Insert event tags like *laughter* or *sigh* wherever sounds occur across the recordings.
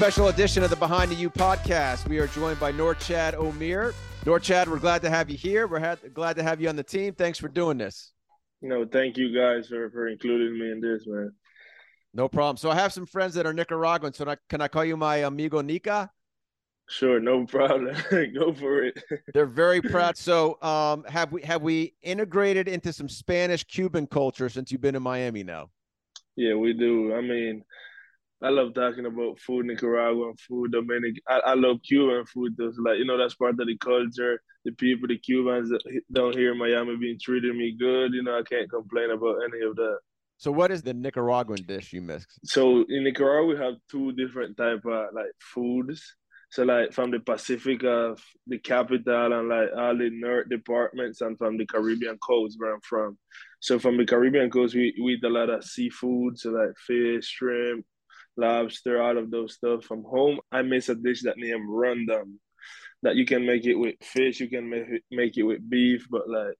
Special edition of the Behind the U podcast. We are joined by Norchad Omier. Norchad, we're glad to have you here. We're ha- glad to have you on the team. Thanks for doing this. No, thank you guys for, for including me in this, man. No problem. So I have some friends that are Nicaraguan. So can I call you my amigo Nica? Sure, no problem. *laughs* Go for it. *laughs* They're very proud. So um, have we have we integrated into some Spanish Cuban culture since you've been in Miami now? Yeah, we do. I mean, I love talking about food, Nicaraguan food, Dominican. I, I love Cuban food. Though. like you know, that's part of the culture. The people, the Cubans down here in Miami, being treating me good. You know, I can't complain about any of that. So, what is the Nicaraguan dish you mix? So in Nicaragua, we have two different type of like foods. So like from the Pacific of the capital and like all the north departments and from the Caribbean coast where I'm from. So from the Caribbean coast, we, we eat a lot of seafood, so like fish, shrimp, lobster, all of those stuff. From home, I miss a dish that named rundum. That you can make it with fish, you can make it, make it with beef, but like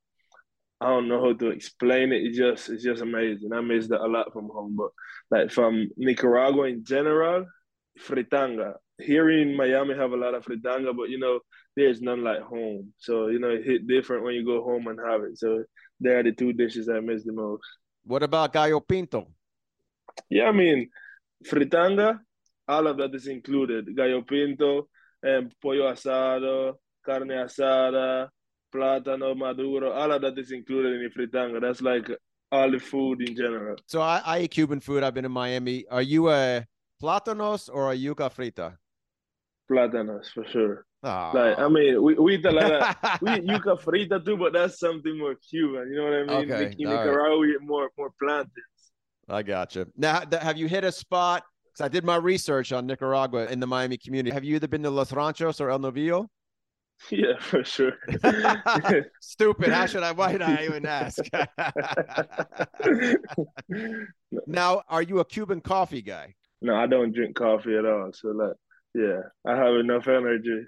I don't know how to explain it. It's just it's just amazing. I miss that a lot from home. But like from Nicaragua in general, fritanga. Here in Miami have a lot of fritanga, but you know, there's none like home. So, you know, it hit different when you go home and have it. So they are the two dishes I miss the most. What about gallo pinto? Yeah, I mean, fritanga, all of that is included. Gallo pinto, and pollo asado, carne asada, plátano maduro, all of that is included in the fritanga. That's like all the food in general. So I, I eat Cuban food. I've been in Miami. Are you a plátanos or a yuca frita? Plátanos for sure. Aww. Like I mean, we, we eat a lot of *laughs* we eat yuca frita too, but that's something more Cuban. You know what I mean? Okay. In Nicaragua, right. we eat more more plantains. I got you. Now, have you hit a spot? Because I did my research on Nicaragua in the Miami community. Have you either been to Los Ranchos or El Novillo? *laughs* Yeah, for sure. *laughs* Stupid. How should I? Why did I *laughs* even ask? now, are you a Cuban coffee guy? No, I don't drink coffee at all. So, like, yeah, I have enough energy.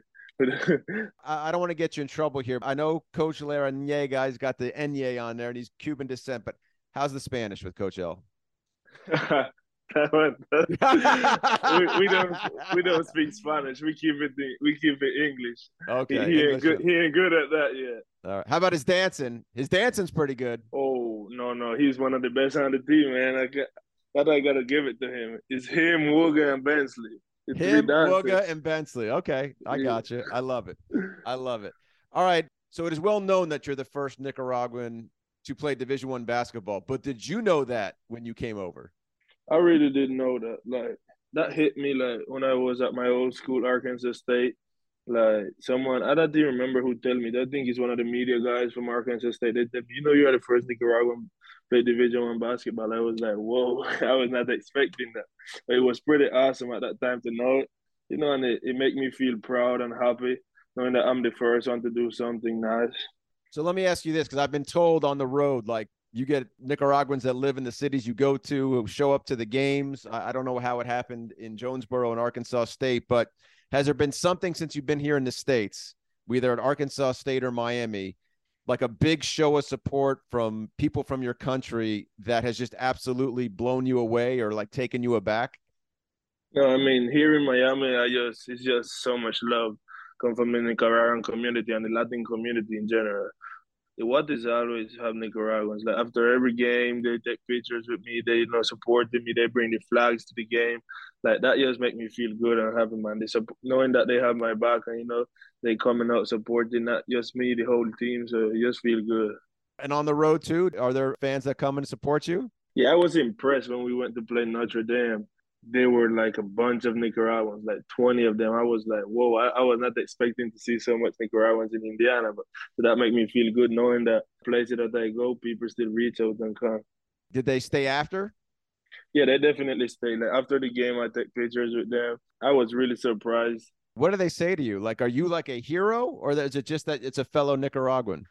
I don't want to get you in trouble here. I know Coach Larrañaga's got the Enye on there, and he's Cuban descent. But how's the Spanish with Coach L? *laughs* *laughs* we, we, don't we don't speak Spanish. We keep it we keep it English. Okay, he, he ain't good. He ain't good at that yet. All right. How about his dancing? His dancing's pretty good. Oh no no, he's one of the best on the team, man. I got that. I gotta give it to him. It's him, Wooga, and Bensley. It's him, Wooga, and Bensley. Okay, I got you. I love it. I love it. All right. So it is well known that you're the first Nicaraguan to play Division One basketball. But did you know that when you came over? I really didn't know that. Like that hit me like when I was at my old school, Arkansas State. Like someone, I don't even remember who told me. That. I think he's one of the media guys from Arkansas State. They said, "You know, you're the first Nicaraguan play Division One basketball." I was like, "Whoa!" *laughs* I was not expecting that. But it was pretty awesome at that time to know it. You know, and it, it made me feel proud and happy knowing that I'm the first one to do something nice. So let me ask you this, because I've been told on the road, like you get Nicaraguans that live in the cities you go to who show up to the games. I, I don't know how it happened in Jonesboro and Arkansas State, but has there been something since you've been here in the States, whether at Arkansas State or Miami, like a big show of support from people from your country that has just absolutely blown you away or like taken you aback? No, I mean here in Miami, I just it's just so much love come from the Nicaraguan community and the Latin community in general what is always have Nicaraguans. Like after every game, they take pictures with me. They you know supporting me. They bring the flags to the game. Like that just make me feel good and happy, man. They knowing that they have my back and you know they coming out supporting not just me, the whole team. So it just feel good. And on the road too, are there fans that come and support you? Yeah, I was impressed when we went to play Notre Dame they were like a bunch of Nicaraguans, like 20 of them. I was like, whoa, I, I was not expecting to see so much Nicaraguans in Indiana, but so that made me feel good knowing that places that I go, people still reach out and come. Did they stay after? Yeah, they definitely stayed. Like after the game, I took pictures with them. I was really surprised. What do they say to you? Like, are you like a hero, or is it just that it's a fellow Nicaraguan?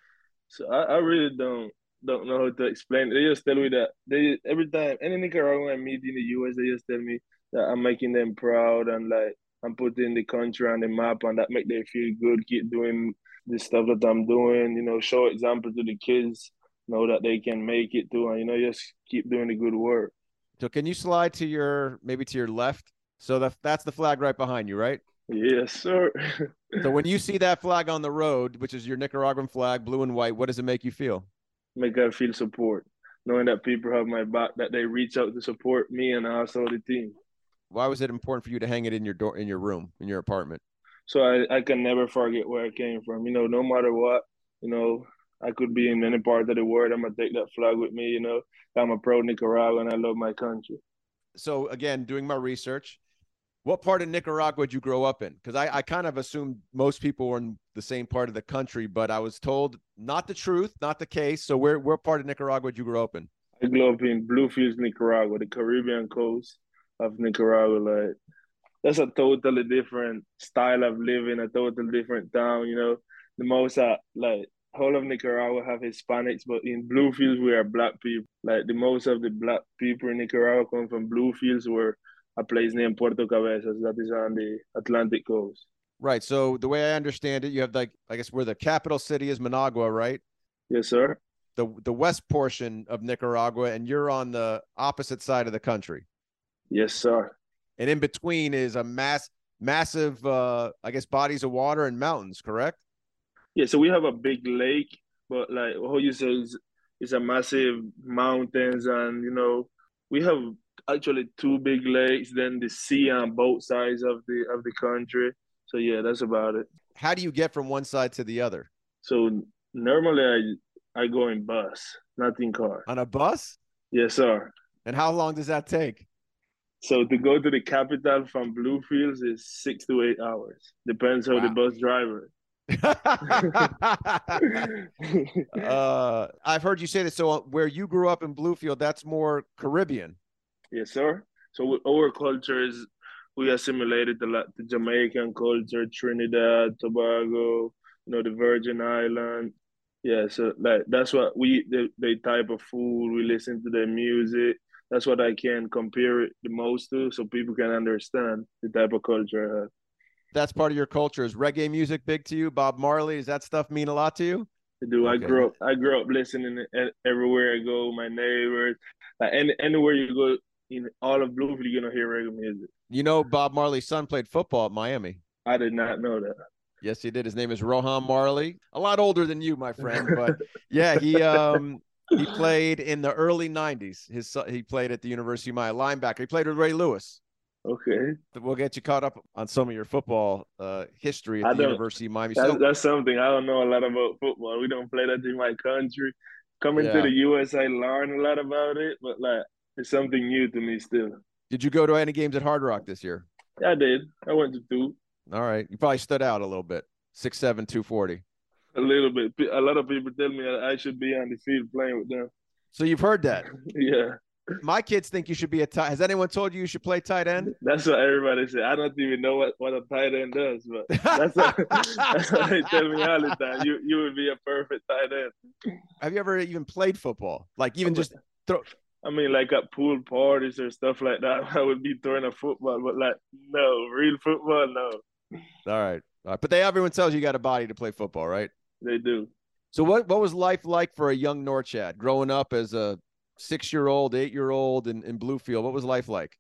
So I, I really don't don't know how to explain. They just tell me that they every time any Nicaraguan I meet in the US, they just tell me that I'm making them proud and like I'm putting the country on the map and that make them feel good. Keep doing the stuff that I'm doing. You know, show example to the kids, know that they can make it too, and you know, just keep doing the good work. So can you slide to your maybe to your left So the, that's the flag right behind you, right? Yes, sir. so when *laughs* you see that flag on the road, which is your Nicaraguan flag, blue and white, what does it make you feel? Make I feel support, knowing that people have my back, that they reach out to support me and also the team. Why was it important for you to hang it in your door, in your room, in your apartment? So I, I can never forget where I came from. You know, no matter what, you know, I could be in any part of the world. I'm gonna take that flag with me. You know, I'm a pro Nicaraguan. I love my country. So again, doing my research, what part of Nicaragua did you grow up in? Because I, I kind of assumed most people were in the same part of the country, but I was told not the truth, not the case. So where where part of Nicaragua did you grow up in? I grew up in Bluefields, Nicaragua, the Caribbean coast of Nicaragua. Like that's a totally different style of living, a totally different town. You know, the most uh, like whole of Nicaragua have Hispanics, but in Bluefields we are black people. Like the most of the black people in Nicaragua come from Bluefields, where a place named Puerto Cabezas that is on the Atlantic coast. Right. So the way I understand it, you have like I guess where the capital city is Managua, right? Yes, sir. The the west portion of Nicaragua, and you're on the opposite side of the country. Yes, sir. And in between is a mass massive uh I guess bodies of water and mountains, correct? Yeah, so we have a big lake, but like what you say is it's a massive mountains and you know we have actually two big lakes, then the sea on both sides of the of the country. So yeah, that's about it. How do you get from one side to the other? So normally I I go in bus, not in car. On a bus? Yes, sir. And how long does that take? So to go to the capital from Bluefields is six to eight hours. Depends how wow. the bus driver. *laughs* *laughs* uh, I've heard you say this. So where you grew up in Bluefield, that's more Caribbean. Yes, sir. So our culture is we assimilated the, the Jamaican culture, Trinidad, Tobago, you know, the Virgin Island. Yeah, so like that's what we the, the type of food we listen to their music. That's what I can compare it the most to, so people can understand the type of culture I have. That's part of your culture. Is reggae music big to you? Bob Marley, does that stuff mean a lot to you? I do. Okay. I grew up. I grew up listening everywhere I go. My neighbors, like any, anywhere you go, in all of Bluefield, you're gonna hear reggae music. You know, Bob Marley's son played football at Miami. I did not know that. Yes, he did. His name is Rohan Marley. A lot older than you, my friend, but *laughs* yeah, he um he played in the early '90s. His son, he played at the University of Miami, linebacker. He played with Ray Lewis. Okay. We'll get you caught up on some of your football uh, history at the University of Miami. That's, so, that's something I don't know a lot about football. We don't play that in my country. Coming yeah. to the US, I learned a lot about it, but like it's something new to me still. Did you go to any games at Hard Rock this year? Yeah, I did. I went to two. All right. You probably stood out a little bit. Six seven, two forty. A little bit. A lot of people tell me I should be on the field playing with them. So you've heard that? *laughs* yeah. My kids think you should be a tight. Has anyone told you you should play tight end? *laughs* That's what everybody said. I don't even know what, what a tight end does, but that's what, *laughs* that's what they tell me all the time. You you would be a perfect tight end. Have you ever even played football? Like even just throw I mean, like at pool parties or stuff like that, *laughs* I would be throwing a football, but like, no, real football, no. All right. All right. But they everyone tells you, you got a body to play football, right? They do. So what what was life like for a young Norchad growing up as a six year old, eight year old in, in Bluefield? What was life like?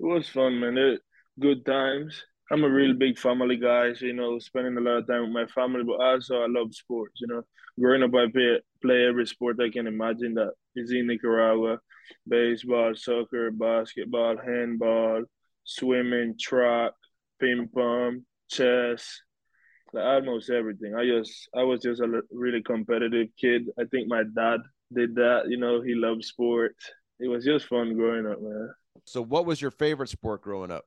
It was fun, man. It, good times. I'm a real big family guy, so, you know, spending a lot of time with my family, but also I love sports, you know. Growing up, I play, play every sport I can imagine that is in Nicaragua baseball, soccer, basketball, handball, swimming, track, ping pong, chess, like almost everything. I just, I was just a really competitive kid. I think my dad did that, you know, he loved sports. It was just fun growing up, man. So, what was your favorite sport growing up?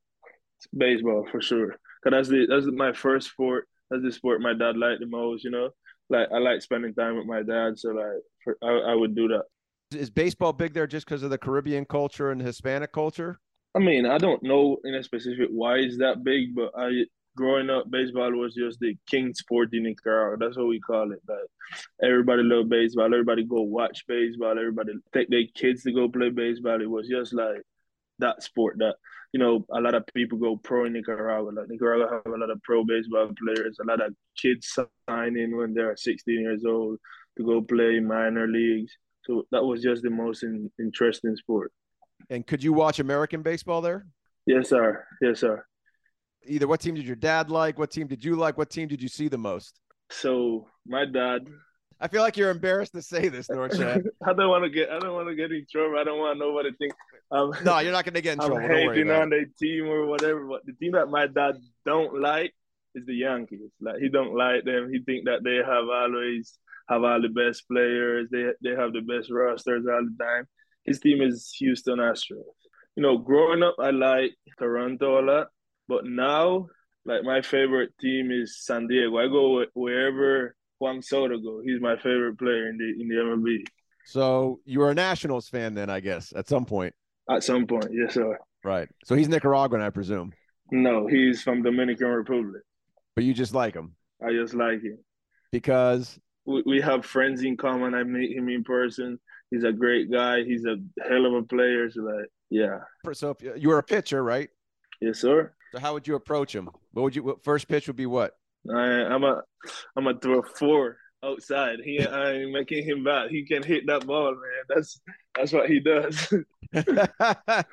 baseball for sure. Cause that's the that's my first sport. That's the sport my dad liked the most. You know, like I like spending time with my dad, so like for, I, I would do that. Is baseball big there just because of the Caribbean culture and Hispanic culture? I mean, I don't know in a specific why it's that big, but I growing up, baseball was just the king sport in Nicaragua. That's what we call it. Like everybody love baseball. Everybody go watch baseball. Everybody take their kids to go play baseball. It was just like that sport that you know, a lot of people go pro in Nicaragua. Like Nicaragua have a lot of pro baseball players. A lot of kids sign in when they're 16 years old to go play minor leagues. So that was just the most in, interesting sport. And could you watch American baseball there? Yes, sir. Yes, sir. Either what team did your dad like? What team did you like? What team did you see the most? So my dad. I feel like you're embarrassed to say this, Norchad. *laughs* I don't want to get. I don't want to get in trouble. I don't want nobody to think. Um, no, you're not going to get in *laughs* trouble. I'm hating on their team or whatever. But the team that my dad don't like is the Yankees. Like he don't like them. He think that they have always have all the best players. They they have the best rosters all the time. His team is Houston Astros. You know, growing up, I like Toronto a lot, but now, like my favorite team is San Diego. I go wherever Juan Soto go. He's my favorite player in the in the MLB. So you are a Nationals fan then, I guess, at some point. At some point, yes, sir. Right. So he's Nicaraguan, I presume. No, he's from Dominican Republic. But you just like him. I just like him because we, we have friends in common. I meet him in person. He's a great guy. He's a hell of a player. So like, yeah. So if you were a pitcher, right? Yes, sir. So how would you approach him? What would you? What first pitch would be what? I, I'm a, I'm a throw four outside. He, *laughs* I'm making him bat. He can hit that ball, man. That's that's what he does. *laughs*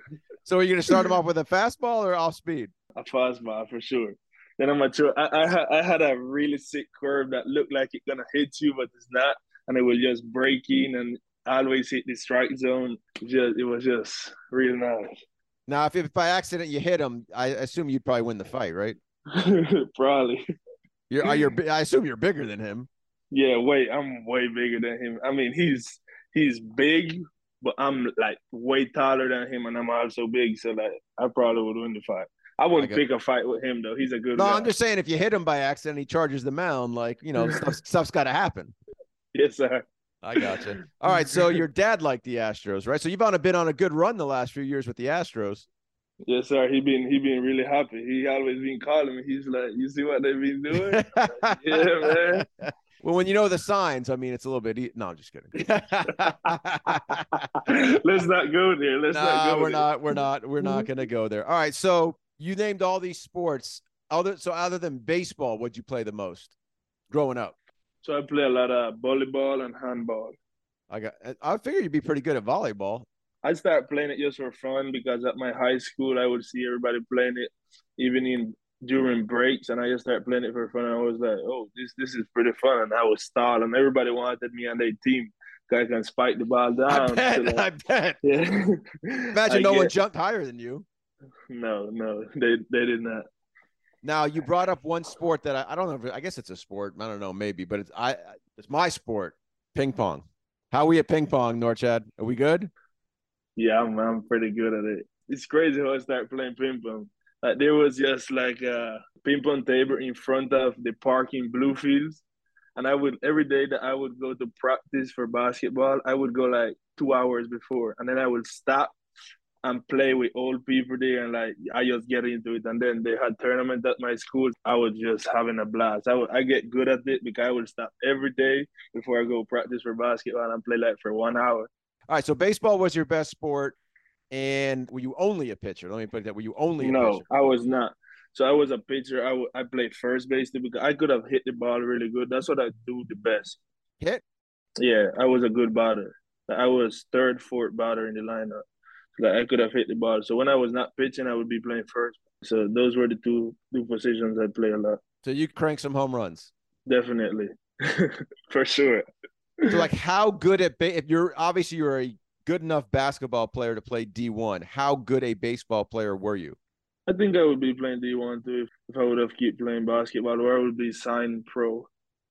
so are you gonna start him off with a fastball or off speed? A fastball for sure. Then I'm a throw. I, I had I had a really sick curve that looked like it's gonna hit you, but it's not, and it was just breaking and always hit the strike zone. Just it was just really nice. Now, if, if by accident you hit him, I assume you'd probably win the fight, right? *laughs* probably. You're, uh, you're, I assume you're bigger than him. Yeah, wait, I'm way bigger than him. I mean, he's he's big, but I'm like way taller than him, and I'm also big. So like, I probably would win the fight. I wouldn't pick a fight with him though. He's a good. No, guy. I'm just saying if you hit him by accident, he charges the mound. Like you know, stuff, *laughs* stuff's got to happen. Yes, sir. I got you. All right, so your dad liked the Astros, right? So you've on a been on a good run the last few years with the Astros. Yes, sir. He been he been really happy. He always been calling me. He's like, "You see what they've been doing?" *laughs* yeah, man. Well, when you know the signs, I mean, it's a little bit. E- no, I'm just kidding. *laughs* Let's not go there. Let's nah, not go. we're there. not. We're not. We're not mm-hmm. going to go there. All right. So you named all these sports. Other so other than baseball, what'd you play the most growing up? So I play a lot of volleyball and handball. I got. I figured you'd be pretty good at volleyball. I started playing it just for fun because at my high school I would see everybody playing it, even in during breaks, and I just started playing it for fun. And I was like, "Oh, this this is pretty fun." And I was stalling. Everybody wanted me on their team. I can spike the ball down. I bet. like, *laughs* I bet. Yeah. *laughs* Imagine I no one jumped higher than you. No, no, they they did not. Now you brought up one sport that I, I don't know. If, I guess it's a sport. I don't know, maybe, but it's I. It's my sport, ping pong. How are we at ping pong, Norchad? Are we good? Yeah, I'm, I'm pretty good at it. It's crazy how I started playing ping pong. Like there was just like a ping pong table in front of the park in Bluefields. And I would every day that I would go to practice for basketball, I would go like two hours before. And then I would stop and play with old people there and like I just get into it. And then they had tournament at my school. I was just having a blast. I would I get good at it because I would stop every day before I go practice for basketball and play like for one hour. All right, so baseball was your best sport, and were you only a pitcher? Let me put that. Were you only no? Pitcher? I was not. So I was a pitcher. I, w- I played first base because I could have hit the ball really good. That's what I do the best. Hit? Yeah, I was a good batter. I was third, fourth batter in the lineup. Like I could have hit the ball. So when I was not pitching, I would be playing first. So those were the two two positions I play a lot. So you crank some home runs. Definitely, *laughs* for sure. So like how good at ba- if you're obviously you're a good enough basketball player to play D1, how good a baseball player were you? I think I would be playing D1 too if, if I would have keep playing basketball or I would be signed pro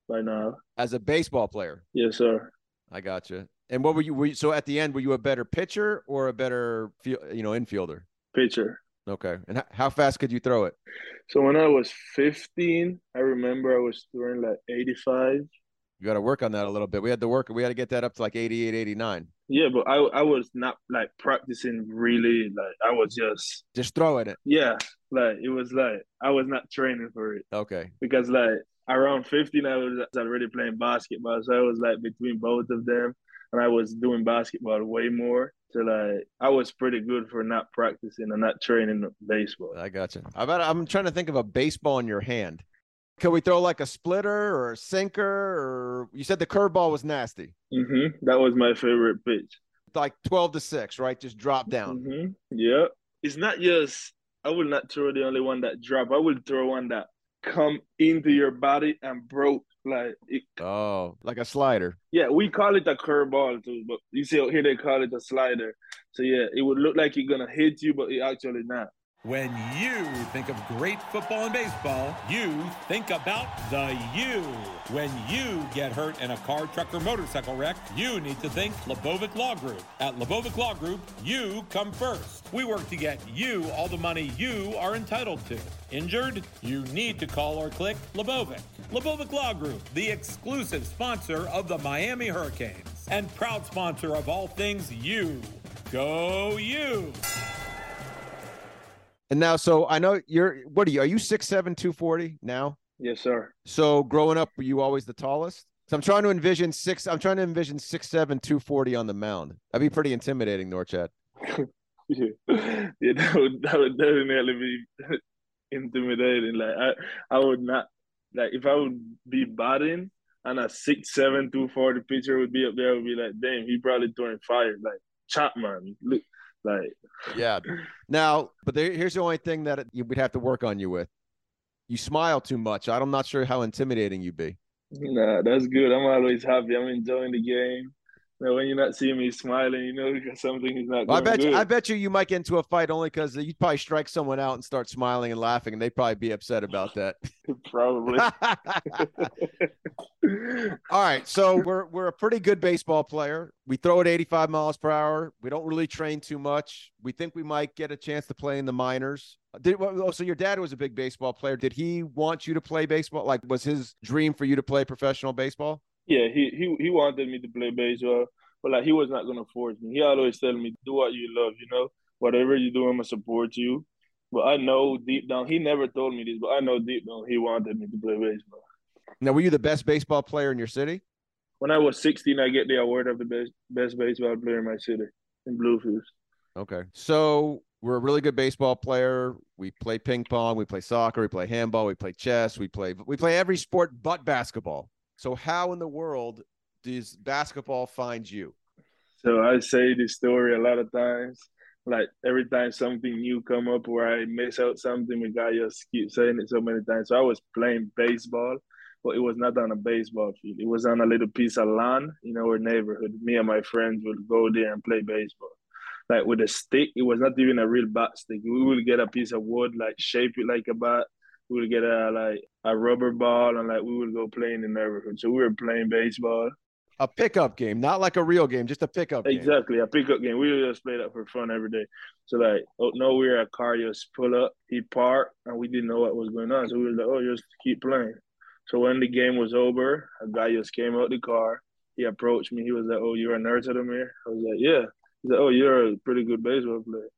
by now. As a baseball player? Yes, sir. I got you. And what were you, were you so at the end were you a better pitcher or a better you know infielder? Pitcher. Okay. And how fast could you throw it? So when I was 15, I remember I was throwing like 85 you got to work on that a little bit. We had to work. We had to get that up to like 88, 89. Yeah, but I I was not like practicing really. Like I was just just throwing it. Yeah, like it was like I was not training for it. Okay. Because like around 15, I was already playing basketball, so I was like between both of them, and I was doing basketball way more. So like I was pretty good for not practicing and not training baseball. I got you. I bet I'm trying to think of a baseball in your hand. Can we throw like a splitter or a sinker? Or you said the curveball was nasty. Mm-hmm. That was my favorite pitch. Like twelve to six, right? Just drop down. Mm-hmm. Yeah, it's not just I will not throw the only one that drop. I will throw one that come into your body and broke like it, oh like a slider. Yeah we call it a curveball too but you see here they call it a slider. So yeah it would look like it's gonna hit you but it actually not when you think of great football and baseball, you think about the U. When you get hurt in a car, truck, or motorcycle wreck, you need to think Lebovic Law Group. At Lebovic Law Group, you come first. We work to get you all the money you are entitled to. Injured? You need to call or click Lebovic. Lebovic Law Group, the exclusive sponsor of the Miami Hurricanes and proud sponsor of all things U. Go U! And now, so I know you're, what are you? Are you 6'7, 240 now? Yes, sir. So growing up, were you always the tallest? So I'm trying to envision six, I'm trying to envision 6'7, 240 on the mound. That'd be pretty intimidating, Norchad. *laughs* yeah. yeah, that would, that would definitely be *laughs* intimidating. Like, I, I would not, like, if I would be batting and a 6'7, 240 pitcher would be up there, I would be like, damn, he probably throwing fire. Like, Chapman, look, like, yeah. Now, but there, here's the only thing that we'd have to work on you with. You smile too much. I'm not sure how intimidating you'd be. Nah, that's good. I'm always happy. I'm enjoying the game. Now, when you're not seeing me smiling, you know because something is not. Well, I bet good. you. I bet you you might get into a fight only because you'd probably strike someone out and start smiling and laughing, and they'd probably be upset about that. *laughs* probably. *laughs* *laughs* All right, so we're we're a pretty good baseball player. We throw at 85 miles per hour. We don't really train too much. We think we might get a chance to play in the minors. Did oh, so your dad was a big baseball player. Did he want you to play baseball? Like, was his dream for you to play professional baseball? Yeah, he he he wanted me to play baseball, but like he was not gonna force me. He always telling me, "Do what you love," you know. Whatever you do, I'm gonna support you. But I know deep down, he never told me this, but I know deep down he wanted me to play baseball. Now, were you the best baseball player in your city? When I was 16, I get the award of the best best baseball player in my city in Bluefields. Okay, so we're a really good baseball player. We play ping pong, we play soccer, we play handball, we play chess, we play we play every sport but basketball. So how in the world does basketball find you? So I say this story a lot of times. Like every time something new come up where I miss out something, we got just keep saying it so many times. So I was playing baseball, but it was not on a baseball field. It was on a little piece of land in our neighborhood. Me and my friends would go there and play baseball. Like with a stick, it was not even a real bat stick. We would get a piece of wood, like shape it like a bat, we would get a like a rubber ball and like we would go play in the neighborhood. So we were playing baseball. A pickup game, not like a real game, just a pickup game. Exactly, a pickup game. We would just play that for fun every day. So like, oh no, we were at car just pull up, he parked, and we didn't know what was going on. So we were like, oh, just keep playing. So when the game was over, a guy just came out the car. He approached me. He was like, "Oh, you're a Norchad Omier." I was like, "Yeah." He's like, "Oh, you're a pretty good baseball player,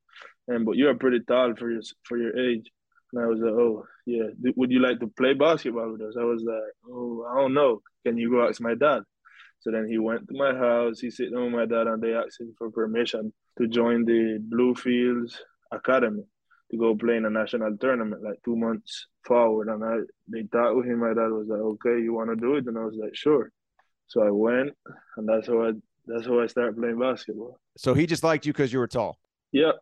and but you're pretty tall for your for your age." And I was like, oh, yeah, would you like to play basketball with us? I was like, oh, I don't know. Can you go ask my dad? So then he went to my house. He sat down with my dad, and they asked him for permission to join the Bluefields Academy to go play in a national tournament like two months forward. And I they talked with him. My dad was like, "Okay, you want to do it?" And I was like, "Sure." So I went, and that's how I that's how I started playing basketball. So he just liked you because you were tall. Yeah.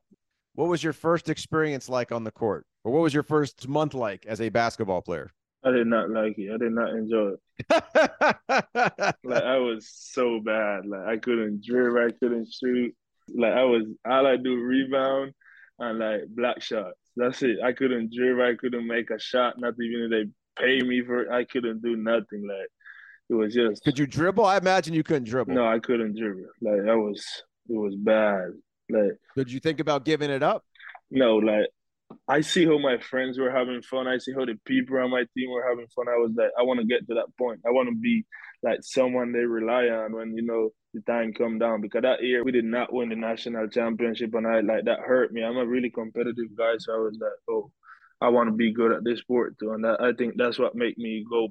What was your first experience like on the court? Or what was your first month like as a basketball player? I did not like it. I did not enjoy it. *laughs* like I was so bad. Like I couldn't dribble, I couldn't shoot. Like I was all I do rebound and like black shots. That's it. I couldn't dribble, I couldn't make a shot, not even if they pay me for it. I couldn't do nothing. Like it was just Could you dribble? I imagine you couldn't dribble. No, I couldn't dribble. Like I was it was bad. Like did you think about giving it up? No, like I see how my friends were having fun. I see how the people on my team were having fun. I was like, I want to get to that point. I want to be like someone they rely on when you know the time come down. Because that year we did not win the national championship, and I like that hurt me. I'm a really competitive guy, so I was like, oh, I want to be good at this sport too. And that, I think that's what made me go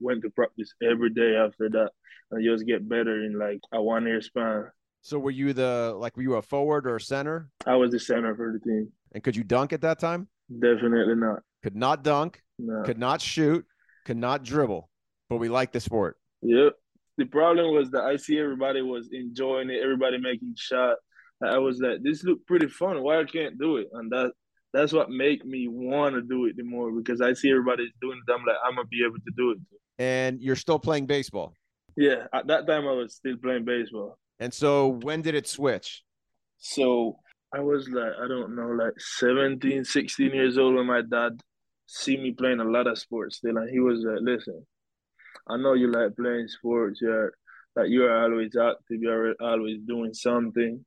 went to practice every day after that, and just get better in like a one year span. So were you the like were you a forward or a center? I was the center for the team. And could you dunk at that time? Definitely not. Could not dunk. No. Could not shoot. Could not dribble. But we like the sport. Yep. The problem was that I see everybody was enjoying it, everybody making shot. I was like, this looked pretty fun. Why I can't do it? And that that's what make me want to do it the more because I see everybody's doing it. I'm like, I'm gonna be able to do it. And you're still playing baseball. Yeah, at that time I was still playing baseball. And so when did it switch? So I was like, I don't know, like 17, 16 years old when my dad see me playing a lot of sports still. And he was like, listen, I know you like playing sports. You're like, you're always active. You're always doing something.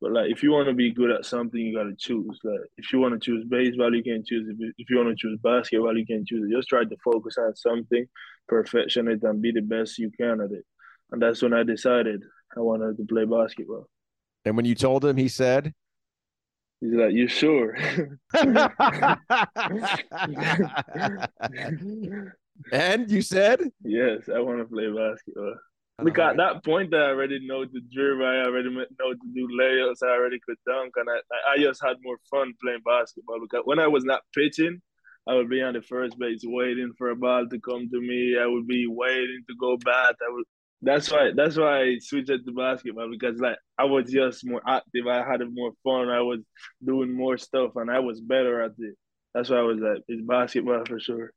But like, if you want to be good at something, you got to choose. Like, if you want to choose baseball, you can choose it. If you want to choose basketball, you can choose. Just try to focus on something, perfection it, and be the best you can at it. And that's when I decided I wanted to play basketball. And when you told him, he said, He's like, "You sure?" *laughs* and you said, "Yes, I want to play basketball." Look, at that point, I already know the drill. I already know to do layups. I already could dunk, and I, I just had more fun playing basketball. Because when I was not pitching, I would be on the first base waiting for a ball to come to me. I would be waiting to go bat. I would. That's why. That's why I switched to basketball because like I was just more active. I had more fun. I was doing more stuff, and I was better at it. That's why I was like, it's basketball for sure.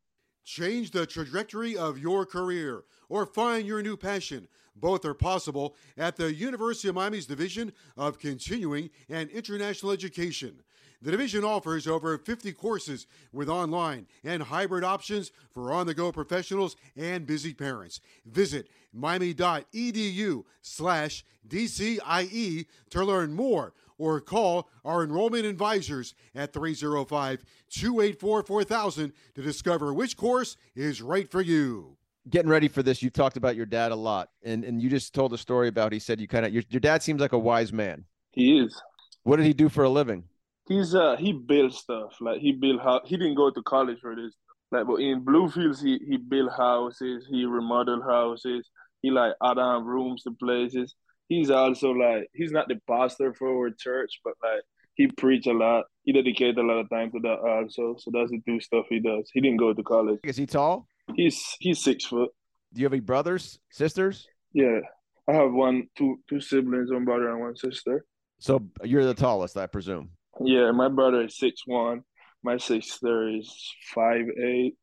Change the trajectory of your career or find your new passion. Both are possible at the University of Miami's Division of Continuing and International Education. The division offers over 50 courses with online and hybrid options for on the go professionals and busy parents. Visit miami.edu slash DCIE to learn more or call our enrollment advisors at 305 284 4000 to discover which course is right for you. Getting ready for this, you've talked about your dad a lot, and, and you just told a story about he said you kind of your, your dad seems like a wise man. He is. What did he do for a living? He's uh he built stuff like he built how he didn't go to college for this. Like, but in Bluefields, he he built houses, he remodeled houses, he like add on rooms to places he's also like he's not the pastor for our church, but like he preach a lot. He dedicate a lot of time to that also. So that's the two stuff he does. He didn't go to college. Is he tall? He's he's six foot. Do you have any brothers, sisters? Yeah. I have one, two, two siblings, one brother and one sister. So you're the tallest, I presume. Yeah, my brother is six one. My sister is five eight.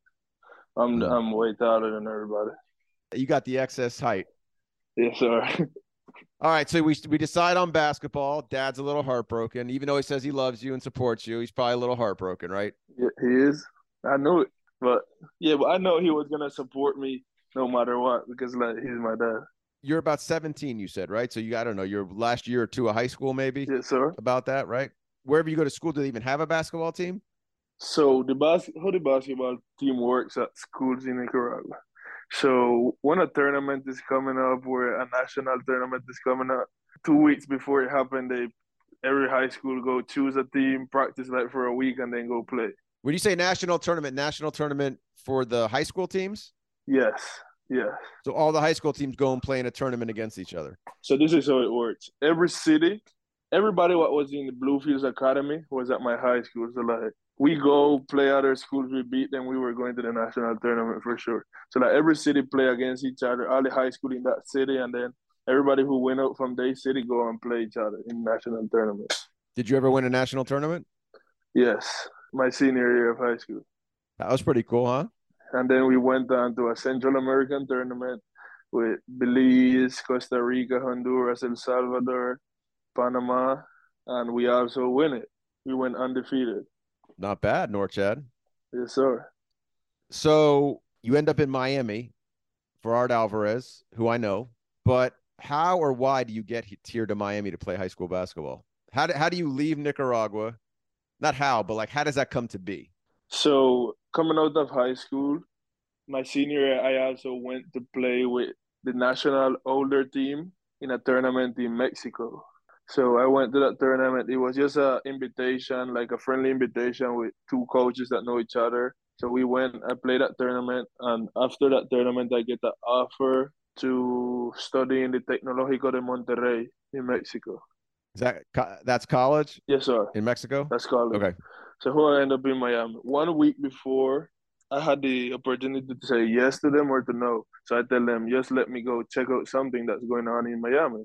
I'm. I'm way taller than everybody. You got the excess height. Yes, sir. *laughs* All right, so we we decide on basketball. Dad's a little heartbroken, even though he says he loves you and supports you. He's probably a little heartbroken, right? Yeah, he is. I know it, but yeah, but I know he was gonna support me no matter what because like he's my dad. You're about 17, you said, right? So you I don't know, your last year or two of high school, maybe. Yes, sir. About that, right? Wherever you go to school, do they even have a basketball team? So the bas- how the basketball team works at schools in Nicaragua so when a tournament is coming up, where a national tournament is coming up, two weeks before it happened, they every high school go choose a team, practice like for a week, and then go play. When you say national tournament, national tournament for the high school teams? Yes. Yes. So all the high school teams go and play in a tournament against each other. So this is how it works. Every city, everybody what was in the Bluefields Academy was at my high school. So like we go play other schools, we beat them, we were going to the national tournament for sure. So like every city play against each other, all the high school in that city, and then everybody who went out from their city go and play each other in national tournament. Did you ever win a national tournament? Yes, my senior year of high school. That was pretty cool, huh? And then we went on to a Central American tournament with Belize, Costa Rica, Honduras, El Salvador, Panama, and we also win it. We went undefeated. Not bad, Norchad. Yes, sir. So you end up in Miami for Art Alvarez, who I know, but how or why do you get here to Miami to play high school basketball? How do, how do you leave Nicaragua? Not how, but like how does that come to be? So coming out of high school, my senior year, I also went to play with the national older team in a tournament in Mexico. So I went to that tournament. It was just a invitation, like a friendly invitation with two coaches that know each other. So we went. I played that tournament, and after that tournament, I get the offer to study in the Tecnológico de Monterrey in Mexico. Is that that's college? Yes, sir. In Mexico? That's college. Okay. So who I end up in Miami. One week before, I had the opportunity to say yes to them or to no. So I tell them, just let me go check out something that's going on in Miami.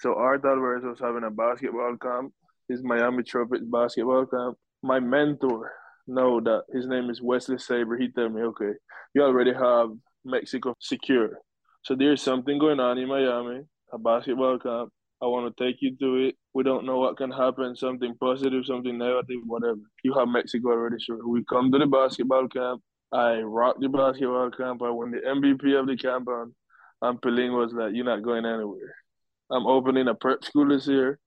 So Art Alvarez was having a basketball camp, his Miami Tropics basketball camp. my mentor know that his name is Wesley Saber. He tell me, okay, you already have Mexico secure. So there's something going on in Miami, a basketball camp. I want to take you to it. We don't know what can happen, something positive, something negative, whatever. You have Mexico already sure. We come to the basketball camp. I rock the basketball camp. I won the MVP of the camp and, and Pelin was like, You're not going anywhere. I'm opening a prep school this year.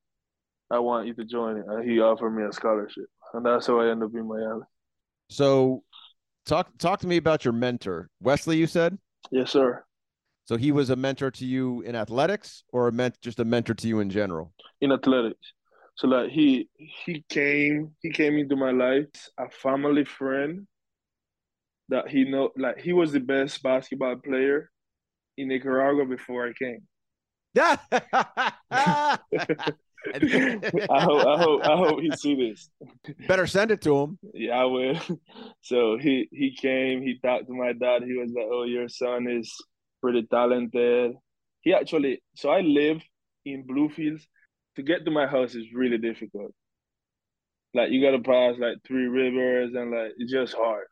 I want you to join it. And he offered me a scholarship. And that's how I end up in Miami. So talk talk to me about your mentor. Wesley, you said? Yes, sir. So he was a mentor to you in athletics or a ment- just a mentor to you in general? In athletics. So like he he came he came into my life a family friend that he know like he was the best basketball player in Nicaragua before I came. *laughs* I hope I hope I hope he see this. Better send it to him. Yeah, I will. *laughs* So he he came, he talked to my dad. He was like, "Oh, your son is pretty talented." He actually so I live in Bluefields. To get to my house is really difficult. Like you gotta pass like three rivers and like it's just hard.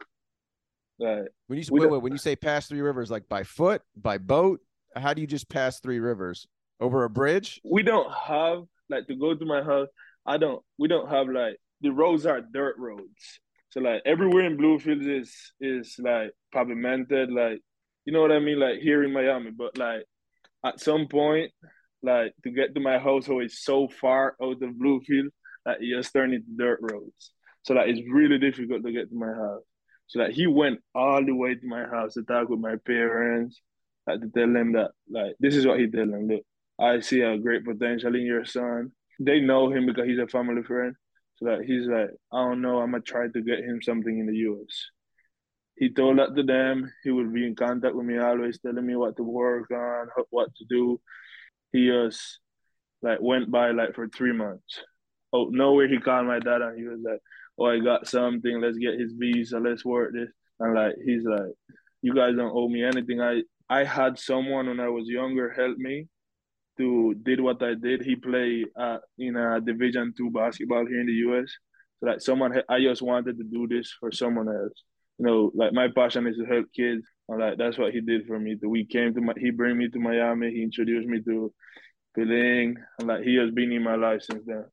Like when you wait, wait, when you say pass three rivers, like by foot, by boat, how do you just pass three rivers over a bridge? We don't have like to go to my house. I don't. We don't have like the roads are dirt roads. So like everywhere in Bluefields is is like pavimented, like you know what I mean, like here in Miami. But like at some point, like to get to my household oh, is so far out of Bluefield that you just turn into dirt roads. So that it's really difficult to get to my house. So that he went all the way to my house to talk with my parents, like to tell them that like this is what he tell them. Look, I see a great potential in your son. They know him because he's a family friend. So that he's like, I don't know, I'm gonna try to get him something in the US. He told that to them. He would be in contact with me, always telling me what to work on, what to do. He just like went by like for three months. Oh, nowhere he called my dad and he was like, Oh, I got something, let's get his visa, let's work this. And like he's like, You guys don't owe me anything. I I had someone when I was younger help me to did what I did. He played uh, in a Division two basketball here in the U.S. So like someone, I just wanted to do this for someone else. You know, like my passion is to help kids, and like that's what he did for me. We came to my, he bring me to Miami. He introduced me to Pelin, and like he has been in my life since then.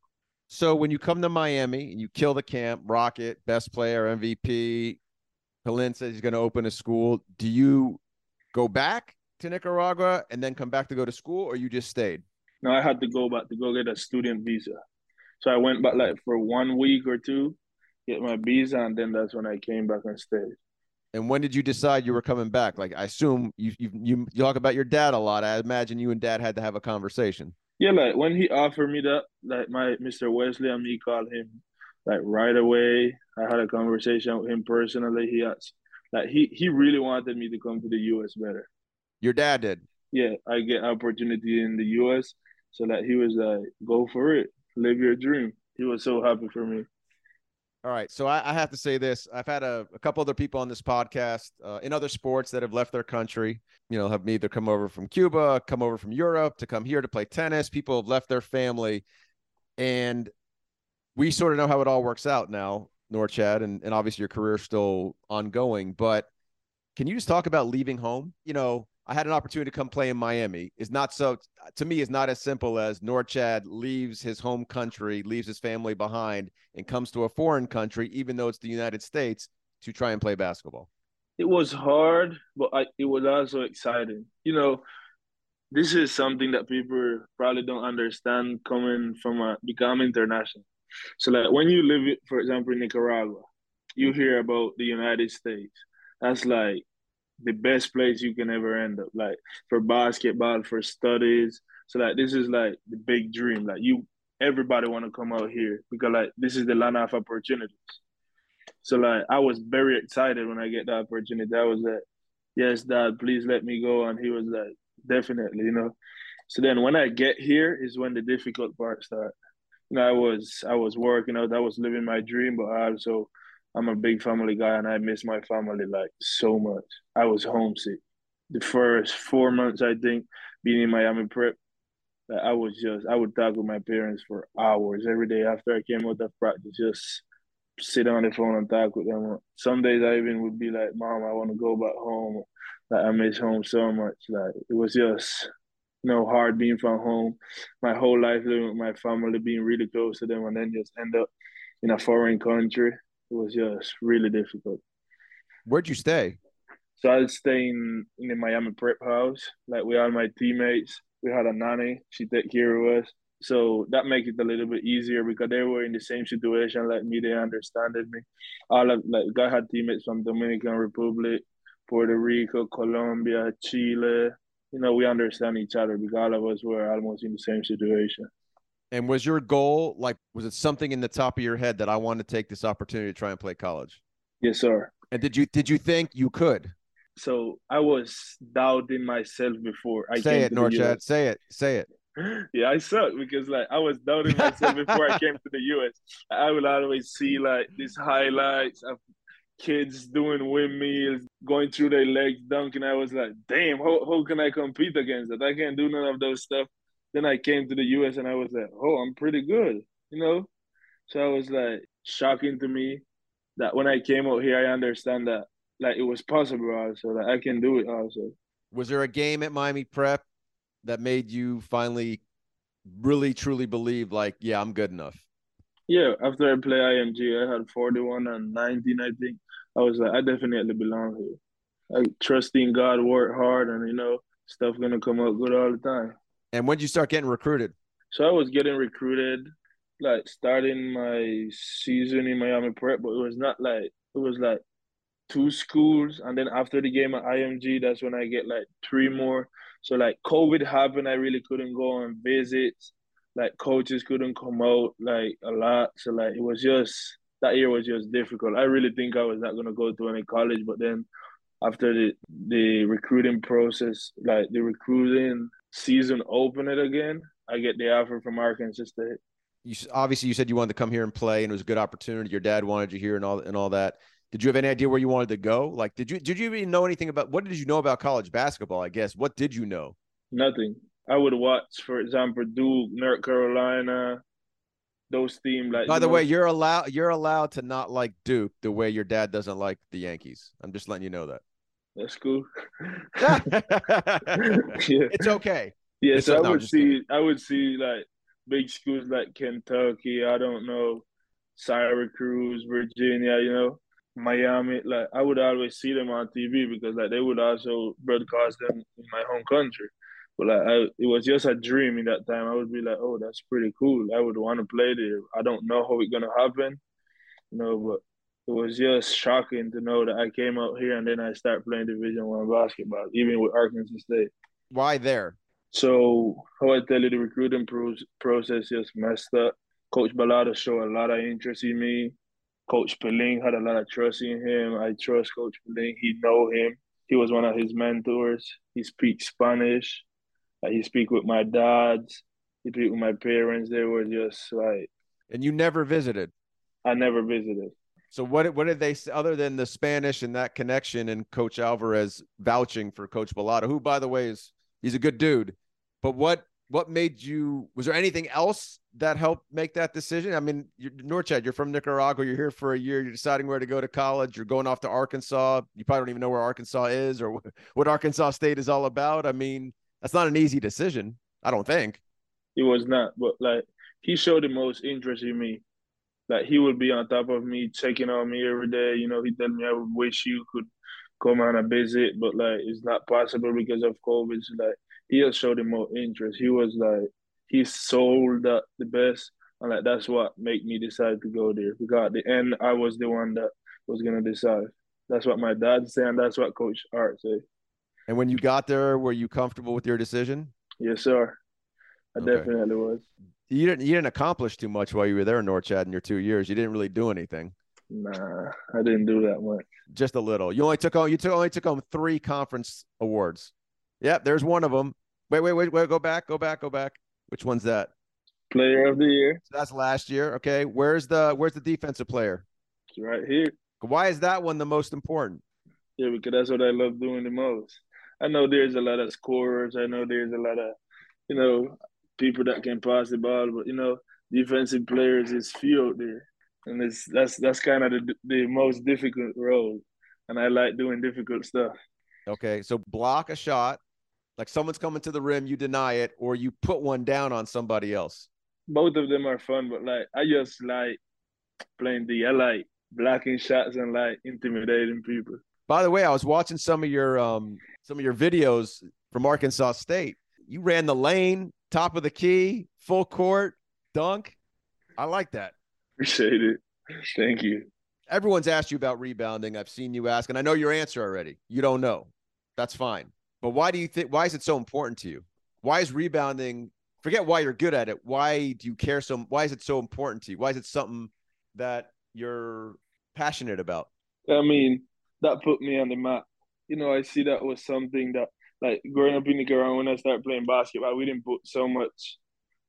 So when you come to Miami and you kill the camp, Rocket, best player, MVP, Pelin says he's going to open a school. Do you go back to Nicaragua and then come back to go to school, or you just stayed? No, I had to go back to go get a student visa. So I went back like for one week or two, get my visa, and then that's when I came back and stayed. And when did you decide you were coming back? Like I assume you you you, talk about your dad a lot. I imagine you and dad had to have a conversation. Yeah, like when he offered me that, like my Mr. Wesley and me called him like right away. I had a conversation with him personally. He asked, like he he really wanted me to come to the US better. Your dad did. Yeah, I get opportunity in the U.S. So that he was like, "Go for it, live your dream." He was so happy for me. All right, so I, I have to say this: I've had a, a couple other people on this podcast uh, in other sports that have left their country. You know, have either come over from Cuba, come over from Europe to come here to play tennis. People have left their family, and we sort of know how it all works out now, Norchad, and, and obviously your career is still ongoing. But can you just talk about leaving home? You know, I had an opportunity to come play in Miami is not so to me is not as simple as Norchad leaves his home country, leaves his family behind, and comes to a foreign country, even though it's the United States, to try and play basketball. It was hard, but I, it was also exciting. You know, this is something that people probably don't understand coming from a become international. So like when you live, for example, in Nicaragua, you hear about the United States. That's like the best place you can ever end up, like for basketball, for studies. So like this is like the big dream. Like you everybody wanna come out here because like this is the land of opportunities. So like I was very excited when I get the opportunity. I was like, Yes, dad, please let me go. And he was like, Definitely, you know. So then when I get here is when the difficult part start. You know, I was I was working out, I was living my dream, but I also I'm a big family guy and I miss my family like so much. I was homesick. The first four months, I think, being in Miami prep, like, I was just I would talk with my parents for hours every day after I came out of practice, just sit on the phone and talk with them. Some days I even would be like, "Mom, I want to go back home. Like I miss home so much." Like it was just know hard being from home. My whole life living with my family, being really close to them, and then just end up in a foreign country. It was just really difficult. Where'd you stay? So I was staying in the Miami prep house, like we had my teammates. We had a nanny; she take care of us. So that make it a little bit easier because they were in the same situation like me. They understood me. All of like I had teammates from Dominican Republic, Puerto Rico, Colombia, Chile. You know, we understand each other because all of us were almost in the same situation. And was your goal like was it something in the top of your head that I want to take this opportunity to try and play college? Yes, sir. And did you did you think you could? So I was doubting myself before I say it, Norchad. Say it. Say it. *laughs* yeah, I suck because like I was doubting myself before I came to the US. I would always see like these highlights of kids doing windmills, going through their legs, dunking. I was like, damn, how, how can I compete against that? I can't do none of those stuff. Then I came to the US and I was like, oh, I'm pretty good, you know? So I was like shocking to me that when I came out here, I understand that like it was possible also, that I can do it also. Was there a game at Miami Prep that made you finally really truly believe like, yeah, I'm good enough? Yeah, after I play IMG, I had 41 and 19, I think. I was like, I definitely belong here. I trust in God, work hard, and you know, stuff gonna come out good all the time. And when did you start getting recruited? So I was getting recruited, like starting my season in Miami Prep, but it was not like it was like two schools, and then after the game at IMG, that's when I get like three more. So like COVID happened, I really couldn't go on visits. Like coaches couldn't come out like a lot. So like it was just that year was just difficult. I really think I was not gonna go to any college, but then after the the recruiting process, like the recruiting season open it again, I get the offer from Arkansas State. You obviously you said you wanted to come here and play, and it was a good opportunity. Your dad wanted you here, and all and all that. Did you have any idea where you wanted to go? Like, did you did you even know anything about what did you know about college basketball? I guess what did you know? Nothing. I would watch, for example, Duke, North Carolina, those teams. Like, by the way, you're allowed you're allowed to not like Duke the way your dad doesn't like the Yankees. I'm just letting you know that. That's cool. *laughs* yeah. It's okay. Yeah, it's so I would see kidding. I would see like big schools like Kentucky, I don't know, Syracuse, Virginia, you know. Miami, like I would always see them on TV because like they would also broadcast them in my home country. But like I, it was just a dream in that time. I would be like, oh, that's pretty cool. I would want to play there. I don't know how it's gonna happen, you know, but it was just shocking to know that I came up here and then I start playing Division One basketball, even with Arkansas State. Why there? So how I tell you, the recruiting process just messed up. Coach Balado showed a lot of interest in me. Coach Peling had a lot of trust in him. I trust Coach Peling. He know him. He was one of his mentors. He speaks Spanish. Like he speak with my dads. He speak with my parents. They were just like. And you never visited. I never visited. So what what did they say other than the Spanish and that connection and Coach Alvarez vouching for Coach Balado, who by the way is he's a good dude. But what what made you was there anything else that helped make that decision? I mean you're, norchad you're from nicaragua you're here for a year you're deciding where to go to college you're going off to arkansas you probably don't even know where arkansas is or what arkansas state is all about. I mean that's not an easy decision i don't think. It was not but like he showed the most interest in me like he would be on top of me checking on me every day you know he told me i would wish you could come on a visit but like it's not possible because of covid so like he has showed him more interest. He was like he sold the, the best, and like that's what made me decide to go there. Because at the end, I was the one that was gonna decide. That's what my dad said, and that's what Coach Art said. And when you got there, were you comfortable with your decision? Yes, sir. I okay. definitely was. You didn't. You didn't accomplish too much while you were there in Norchad in your two years. You didn't really do anything. Nah, I didn't do that much. Just a little. You only took home. You took only took home three conference awards. Yep, there's one of them. Wait, wait, wait, wait. Go back, go back, go back. Which one's that? Player of the year. So that's last year. Okay. Where's the where's the defensive player? It's right here. Why is that one the most important? Yeah, because that's what I love doing the most. I know there's a lot of scorers. I know there's a lot of, you know, people that can pass the ball, but you know, defensive players is few out there. and it's that's that's kind of the the most difficult role, and I like doing difficult stuff. Okay, so block a shot, like someone's coming to the rim, you deny it, or you put one down on somebody else. Both of them are fun, but like I just like playing the I like blocking shots and like intimidating people. By the way, I was watching some of your um some of your videos from Arkansas State. You ran the lane, top of the key, full court, dunk. I like that. Appreciate it. Thank you. Everyone's asked you about rebounding. I've seen you ask, and I know your answer already. You don't know. That's fine. But why do you think why is it so important to you? Why is rebounding forget why you're good at it. Why do you care so why is it so important to you? Why is it something that you're passionate about? I mean, that put me on the map. You know, I see that was something that like growing up in Nicaragua when I started playing basketball, we didn't put so much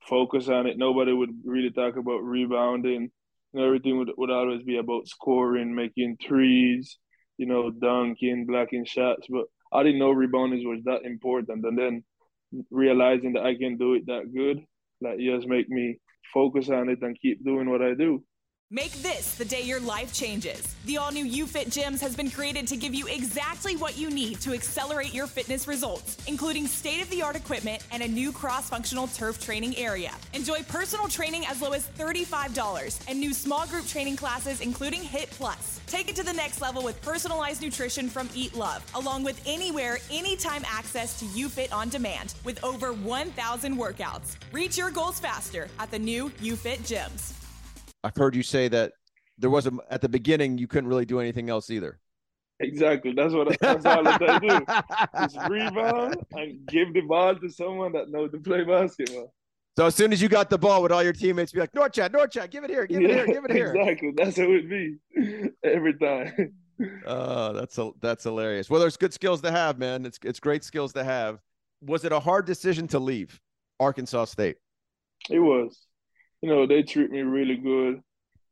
focus on it. Nobody would really talk about rebounding. Everything would, would always be about scoring, making threes, you know, dunking, blocking shots. But I didn't know rebounding was that important. And then realizing that I can do it that good, like just make me focus on it and keep doing what I do. Make this the day your life changes. The all new UFit Gyms has been created to give you exactly what you need to accelerate your fitness results, including state of the art equipment and a new cross functional turf training area. Enjoy personal training as low as $35 and new small group training classes, including HIT Plus. Take it to the next level with personalized nutrition from Eat Love, along with anywhere, anytime access to UFit on demand with over 1,000 workouts. Reach your goals faster at the new UFit Gyms. I've heard you say that there was a at the beginning you couldn't really do anything else either. Exactly. That's what that's all I do. Just rebound and give the ball to someone that knows to play basketball. So as soon as you got the ball, would all your teammates be like, Norchad, Norchad, give it here, give it here, give it here. Exactly. That's how it be every time. Oh, that's a, that's hilarious. Well, there's good skills to have, man. It's it's great skills to have. Was it a hard decision to leave Arkansas State? It was you know, they treat me really good.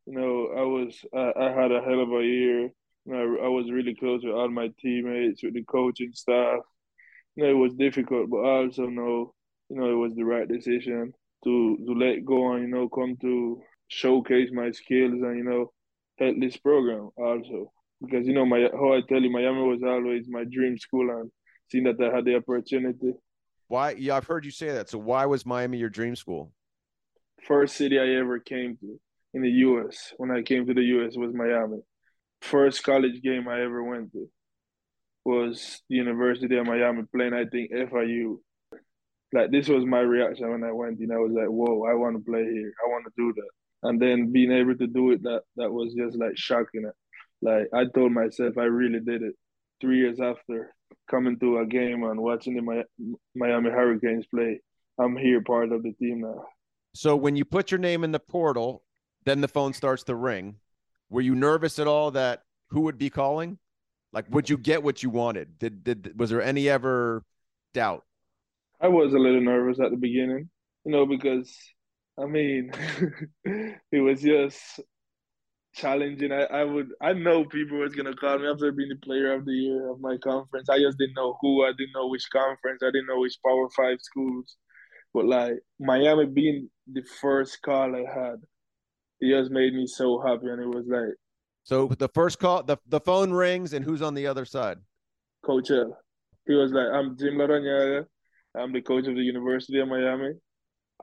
You know, I was I, I had a hell of a year. You know, I, I was really close with all my teammates, with the coaching staff. You know, it was difficult, but I also know, you know, it was the right decision to to let go and you know come to showcase my skills and you know help this program also because you know my how I tell you Miami was always my dream school and seeing that I had the opportunity. Why? Yeah, I've heard you say that. So why was Miami your dream school? First city I ever came to in the U.S. When I came to the U.S. was Miami. First college game I ever went to was the University of Miami playing, I think, FIU. Like, this was my reaction when I went in. I was like, whoa, I want to play here. I want to do that. And then being able to do it, that, that was just like shocking. It. Like, I told myself I really did it. Three years after coming to a game and watching the Miami Hurricanes play, I'm here part of the team now. So when you put your name in the portal, then the phone starts to ring. Were you nervous at all that who would be calling? Like, would you get what you wanted? Did did was there any ever doubt? I was a little nervous at the beginning, you know, because I mean, *laughs* it was just challenging. I, I would I know people was gonna call me after being the player of the year of my conference. I just didn't know who. I didn't know which conference. I didn't know which Power Five schools. But like Miami being the first call I had, it just made me so happy, and it was like. So the first call, the the phone rings, and who's on the other side? Coach L. He was like, "I'm Jim Larrañaga. I'm the coach of the University of Miami.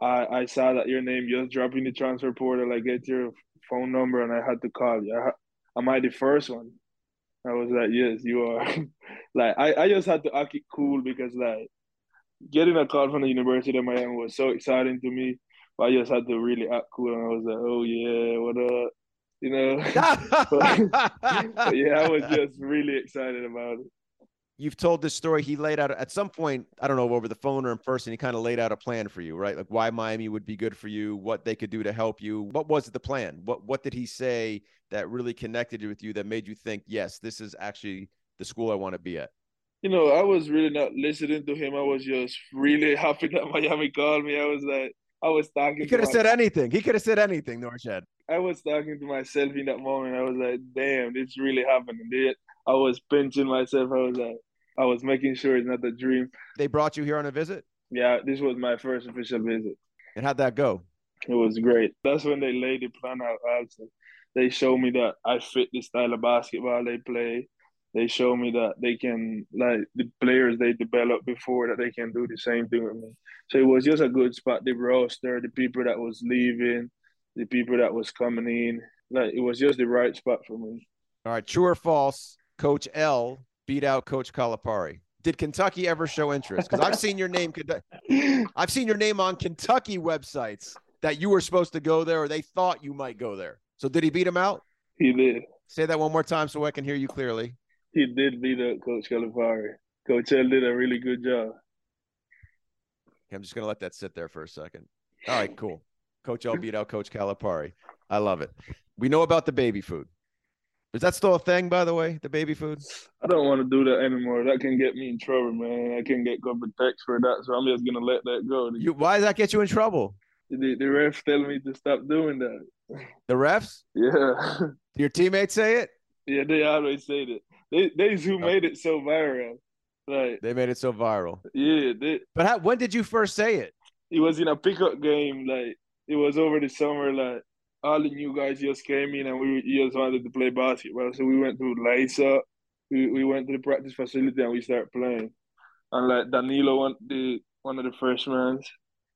I I saw that your name just dropped in the transfer portal. I get your phone number, and I had to call you. I, am I the first one?" I was like, "Yes, you are." *laughs* like I I just had to act it cool because like getting a call from the University of Miami was so exciting to me. I just had to really act cool, and I was like, "Oh yeah, what up?" You know. but, *laughs* *laughs* but yeah, I was just really excited about it. You've told this story. He laid out at some point, I don't know, over the phone or in person. He kind of laid out a plan for you, right? Like why Miami would be good for you, what they could do to help you. What was the plan? What What did he say that really connected with you that made you think, yes, this is actually the school I want to be at? You know, I was really not listening to him. I was just really *laughs* happy that Miami called me. I was like, I was talking. He could have said anything. He could have said anything, Norchad. I was talking to myself in that moment. I was like, damn, it's really happening. I was pinching myself. I was like, I was making sure it's not a dream. They brought you here on a visit? Yeah, this was my first official visit. And how'd that go? It was great. That's when they laid the plan out also. they showed me that I fit the style of basketball they play. They show me that they can like the players they developed before that they can do the same thing with me. So it was just a good spot. The roster, the people that was leaving, the people that was coming in, like it was just the right spot for me. All right, true or false? Coach L beat out Coach Calipari. Did Kentucky ever show interest? Because I've seen your name. *laughs* I've seen your name on Kentucky websites that you were supposed to go there, or they thought you might go there. So did he beat him out? He did. Say that one more time so I can hear you clearly. He did beat up Coach Calipari. Coach L did a really good job. I'm just gonna let that sit there for a second. All right, cool. Coach L beat out Coach Calipari. I love it. We know about the baby food. Is that still a thing, by the way? The baby food? I don't want to do that anymore. That can get me in trouble, man. I can get government text for that, so I'm just gonna let that go. You, why does that get you in trouble? The, the refs telling me to stop doing that. The refs? Yeah. Do your teammates say it? Yeah, they always say that. They they who made it so viral. Like they made it so viral. Yeah. They, but how, when did you first say it? It was in a pickup game. Like it was over the summer. Like all the new guys just came in and we just wanted to play basketball. So we went to Lysa. We we went to the practice facility and we started playing. And like Danilo, one the one of the freshmen,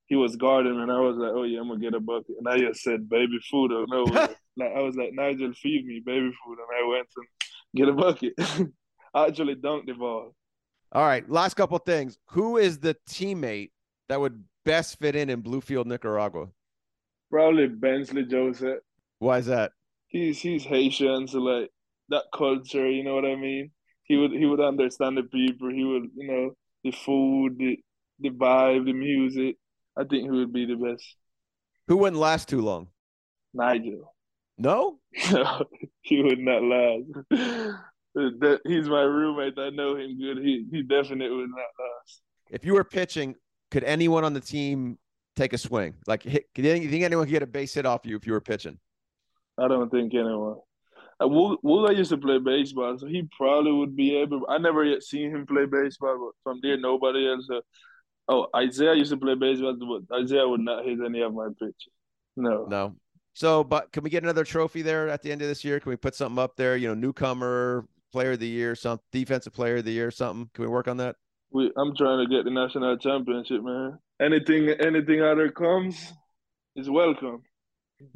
he was guarding, and I was like, "Oh yeah, I'm gonna get a bucket." And I just said, "Baby food." Or no, *laughs* like I was like, "Nigel, feed me baby food," and I went and get a bucket. *laughs* I actually dunked the ball. All right, last couple things. Who is the teammate that would best fit in in Bluefield, Nicaragua? Probably Bensley Joseph. Why is that? He's he's Haitian, so like that culture, you know what I mean. He would he would understand the people. He would you know the food, the the vibe, the music. I think he would be the best. Who wouldn't last too long? Nigel. No? *laughs* he would not last. *laughs* He's my roommate. I know him good. He he definitely would not last. If you were pitching, could anyone on the team take a swing? Like, hit, you think anyone could get a base hit off you if you were pitching? I don't think anyone. Will, Will I used to play baseball, so he probably would be able. I never yet seen him play baseball, but from there, nobody else. Uh, Oh, Isaiah used to play baseball, but Isaiah would not hit any of my pitches. No. No. So, but can we get another trophy there at the end of this year? Can we put something up there? You know, newcomer, player of the year, some defensive player of the year, something. Can we work on that? We, I'm trying to get the national championship, man. Anything, anything other comes is welcome.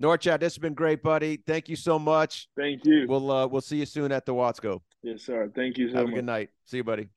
Norchad, this has been great, buddy. Thank you so much. Thank you. We'll uh, we'll see you soon at the Watsco. Yes, sir. Thank you so Have much. a good night. See you, buddy.